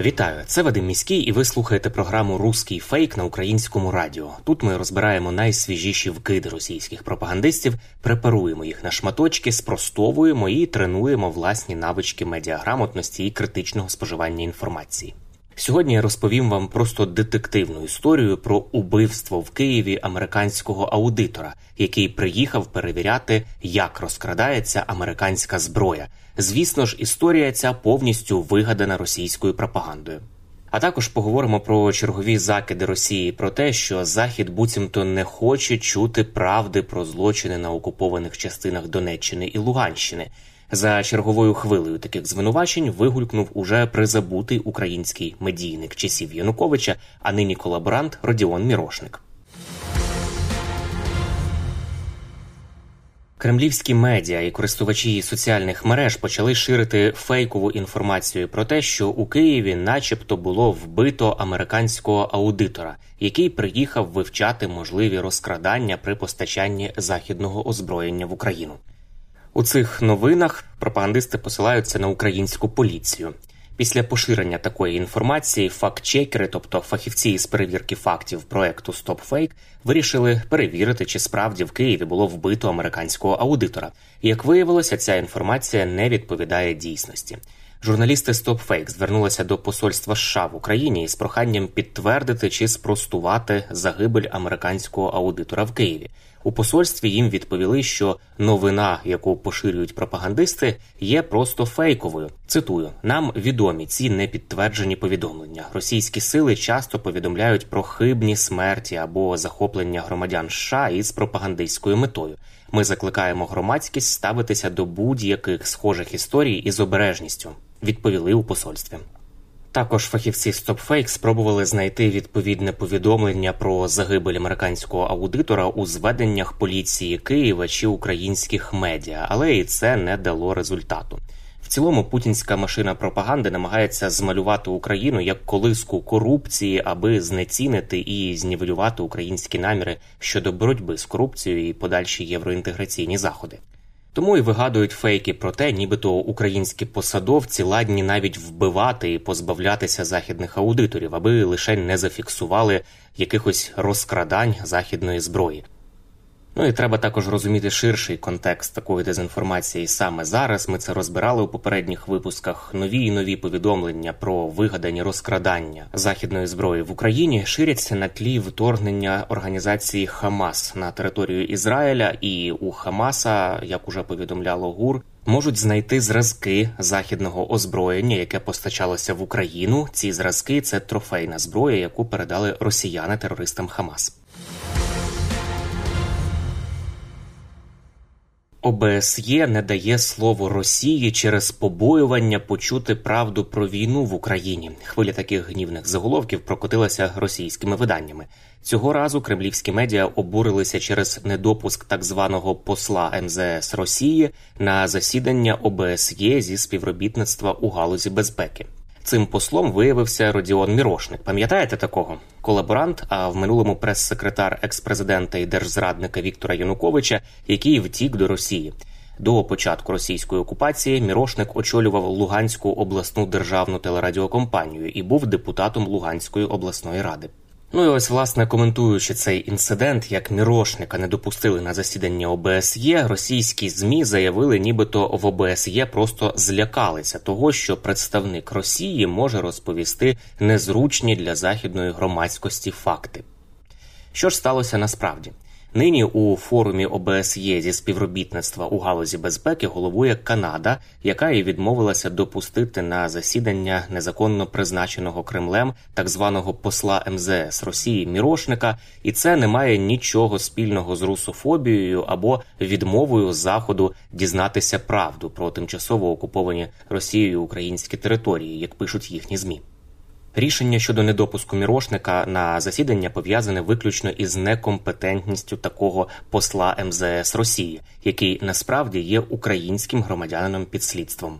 Вітаю, це Вадим Міський, і ви слухаєте програму Руський фейк на українському радіо. Тут ми розбираємо найсвіжіші вкиди російських пропагандистів, препаруємо їх на шматочки, спростовуємо і тренуємо власні навички медіаграмотності і критичного споживання інформації. Сьогодні я розповім вам просто детективну історію про убивство в Києві американського аудитора, який приїхав перевіряти, як розкрадається американська зброя. Звісно ж, історія ця повністю вигадана російською пропагандою. А також поговоримо про чергові закиди Росії про те, що Захід буцімто не хоче чути правди про злочини на окупованих частинах Донеччини і Луганщини. За черговою хвилею таких звинувачень вигулькнув уже призабутий український медійник часів Януковича, а нині колаборант Родіон Мірошник. Кремлівські медіа і користувачі соціальних мереж почали ширити фейкову інформацію про те, що у Києві, начебто, було вбито американського аудитора, який приїхав вивчати можливі розкрадання при постачанні західного озброєння в Україну. У цих новинах пропагандисти посилаються на українську поліцію. Після поширення такої інформації факт-чекери, тобто фахівці із перевірки фактів проекту StopFake, вирішили перевірити, чи справді в Києві було вбито американського аудитора. Як виявилося, ця інформація не відповідає дійсності. Журналісти StopFake звернулися до посольства США в Україні із проханням підтвердити чи спростувати загибель американського аудитора в Києві. У посольстві їм відповіли, що новина, яку поширюють пропагандисти, є просто фейковою. Цитую: нам відомі ці непідтверджені повідомлення. Російські сили часто повідомляють про хибні смерті або захоплення громадян США із пропагандистською метою. Ми закликаємо громадськість ставитися до будь-яких схожих історій із обережністю. Відповіли у посольстві. Також фахівці StopFake спробували знайти відповідне повідомлення про загибель американського аудитора у зведеннях поліції Києва чи українських медіа, але і це не дало результату. В цілому путінська машина пропаганди намагається змалювати Україну як колиску корупції, аби знецінити і знівелювати українські наміри щодо боротьби з корупцією і подальші євроінтеграційні заходи. Тому і вигадують фейки про те, нібито українські посадовці ладні навіть вбивати і позбавлятися західних аудиторів, аби лише не зафіксували якихось розкрадань західної зброї. Ну і треба також розуміти ширший контекст такої дезінформації саме зараз. Ми це розбирали у попередніх випусках. Нові і нові повідомлення про вигадані розкрадання західної зброї в Україні ширяться на тлі вторгнення організації Хамас на територію Ізраїля, і у Хамаса, як уже повідомляло ГУР, можуть знайти зразки західного озброєння, яке постачалося в Україну. Ці зразки це трофейна зброя, яку передали росіяни терористам Хамас. ОБСЄ не дає слово Росії через побоювання почути правду про війну в Україні. Хвиля таких гнівних заголовків прокотилася російськими виданнями. Цього разу кремлівські медіа обурилися через недопуск так званого посла МЗС Росії на засідання ОБСЄ зі співробітництва у галузі безпеки. Цим послом виявився Родіон Мірошник. Пам'ятаєте такого? Колаборант, а в минулому прес-секретар екс-президента і держзрадника Віктора Януковича, який втік до Росії. До початку російської окупації Мірошник очолював Луганську обласну державну телерадіокомпанію і був депутатом Луганської обласної ради. Ну і ось, власне, коментуючи цей інцидент, як мірошника не допустили на засідання ОБСЄ, російські змі заявили, нібито в ОБСЄ просто злякалися того, що представник Росії може розповісти незручні для західної громадськості факти. Що ж сталося насправді? Нині у форумі ОБСЄ зі співробітництва у галузі безпеки головує Канада, яка і відмовилася допустити на засідання незаконно призначеного Кремлем так званого посла МЗС Росії Мірошника, і це не має нічого спільного з русофобією або відмовою заходу дізнатися правду про тимчасово окуповані Росією українські території, як пишуть їхні змі. Рішення щодо недопуску мірошника на засідання пов'язане виключно із некомпетентністю такого посла МЗС Росії, який насправді є українським громадянином під слідством.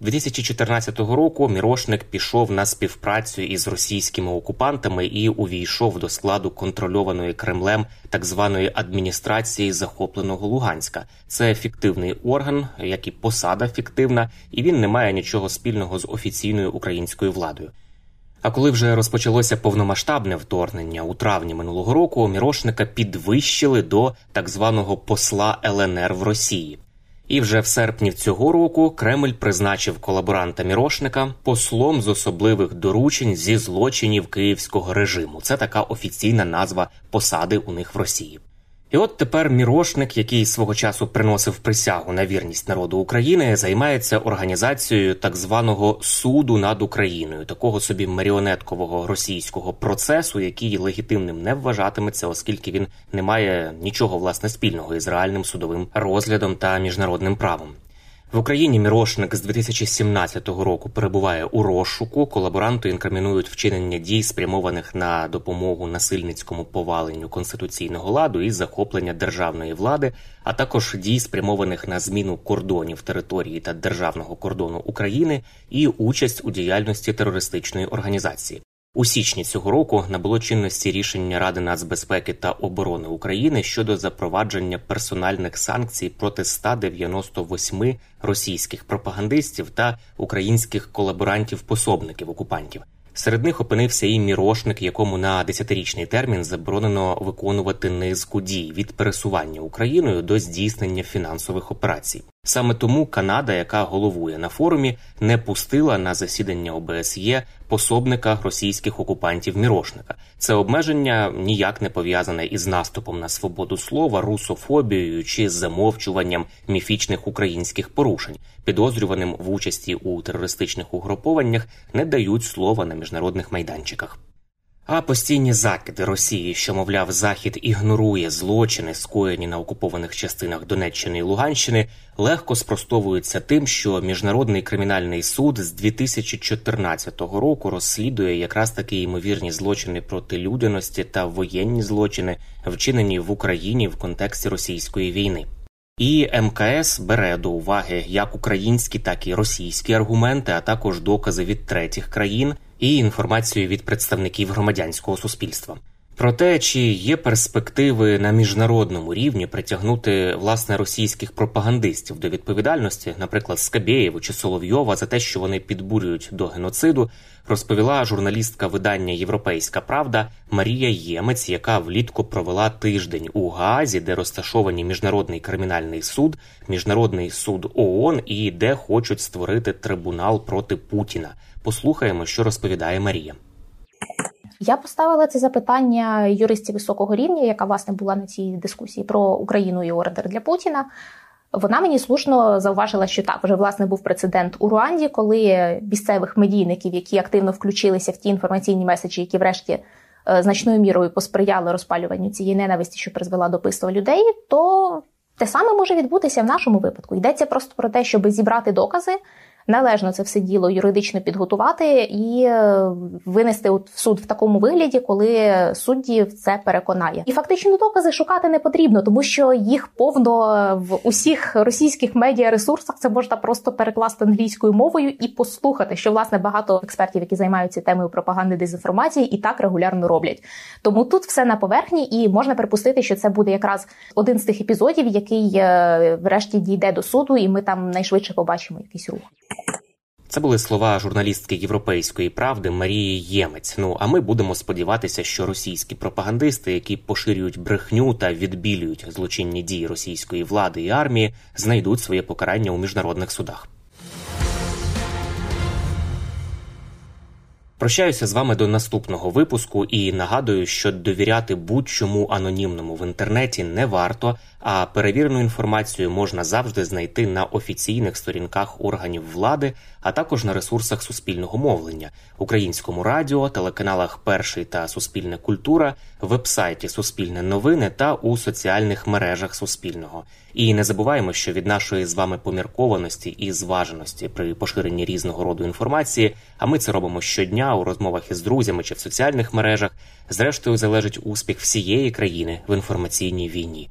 2014 року Мірошник пішов на співпрацю із російськими окупантами і увійшов до складу контрольованої Кремлем так званої адміністрації захопленого Луганська. Це фіктивний орган, як і посада фіктивна, і він не має нічого спільного з офіційною українською владою. А коли вже розпочалося повномасштабне вторгнення у травні минулого року, Мірошника підвищили до так званого посла ЛНР в Росії. І вже в серпні цього року Кремль призначив колаборанта Мірошника послом з особливих доручень зі злочинів київського режиму. Це така офіційна назва посади у них в Росії. І от тепер мірошник, який свого часу приносив присягу на вірність народу України, займається організацією так званого суду над Україною, такого собі маріонеткового російського процесу, який легітимним не вважатиметься, оскільки він не має нічого власне спільного із реальним судовим розглядом та міжнародним правом. В Україні Мірошник з 2017 року перебуває у розшуку. Колаборанту інкримінують вчинення дій, спрямованих на допомогу насильницькому поваленню конституційного ладу і захоплення державної влади, а також дій, спрямованих на зміну кордонів території та державного кордону України і участь у діяльності терористичної організації. У січні цього року набуло чинності рішення Ради нацбезпеки та оборони України щодо запровадження персональних санкцій проти 198 російських пропагандистів та українських колаборантів-пособників окупантів. Серед них опинився і мірошник, якому на десятирічний термін заборонено виконувати низку дій від пересування Україною до здійснення фінансових операцій. Саме тому Канада, яка головує на форумі, не пустила на засідання ОБСЄ пособника російських окупантів Мірошника. Це обмеження ніяк не пов'язане із наступом на свободу слова, русофобією чи замовчуванням міфічних українських порушень, підозрюваним в участі у терористичних угрупованнях, не дають слова на міжнародних майданчиках. А постійні закиди Росії, що мовляв, Захід ігнорує злочини, скоєні на окупованих частинах Донеччини і Луганщини, легко спростовуються тим, що міжнародний кримінальний суд з 2014 року розслідує якраз такі ймовірні злочини проти людяності та воєнні злочини, вчинені в Україні в контексті російської війни. І МКС бере до уваги як українські, так і російські аргументи, а також докази від третіх країн і інформацію від представників громадянського суспільства. Про те, чи є перспективи на міжнародному рівні притягнути власне російських пропагандистів до відповідальності, наприклад, Скабєєву чи Соловйова, за те, що вони підбурюють до геноциду, розповіла журналістка видання Європейська Правда Марія Ємець, яка влітку провела тиждень у Гаазі, де розташовані міжнародний кримінальний суд, міжнародний суд ООН і де хочуть створити трибунал проти Путіна. Послухаємо, що розповідає Марія. Я поставила це запитання юристі високого рівня, яка власне була на цій дискусії про Україну і ордер для Путіна. Вона мені слушно зауважила, що так вже власне був прецедент у Руанді, коли місцевих медійників, які активно включилися в ті інформаційні меседжі, які врешті е, значною мірою посприяли розпалюванню цієї ненависті, що призвела до пиства людей, то те саме може відбутися в нашому випадку. Йдеться просто про те, щоб зібрати докази, належно це все діло юридично підготувати і е, винести в суд в такому вигляді, коли судді це переконає. І фактично докази шукати не потрібно, тому що їх повно в усіх російських медіаресурсах це можна просто перекласти англійською мовою і послухати, що власне багато експертів, які займаються темою пропаганди дезінформації, і так регулярно роблять. Тому тут все на поверхні, і можна припустити, що це буде якраз один з тих епізодів, який е, врешті дійде до суду, і ми там найшвидше побачимо якийсь рух. Це були слова журналістки європейської правди Марії Ємець. Ну а ми будемо сподіватися, що російські пропагандисти, які поширюють брехню та відбілюють злочинні дії російської влади і армії, знайдуть своє покарання у міжнародних судах. Прощаюся з вами до наступного випуску і нагадую, що довіряти будь-чому анонімному в інтернеті не варто, а перевірену інформацію можна завжди знайти на офіційних сторінках органів влади а також на ресурсах суспільного мовлення, українському радіо, телеканалах Перший та Суспільне культура, вебсайті Суспільне новини та у соціальних мережах Суспільного. І не забуваємо, що від нашої з вами поміркованості і зваженості при поширенні різного роду інформації, а ми це робимо щодня у розмовах із друзями чи в соціальних мережах. Зрештою залежить успіх всієї країни в інформаційній війні.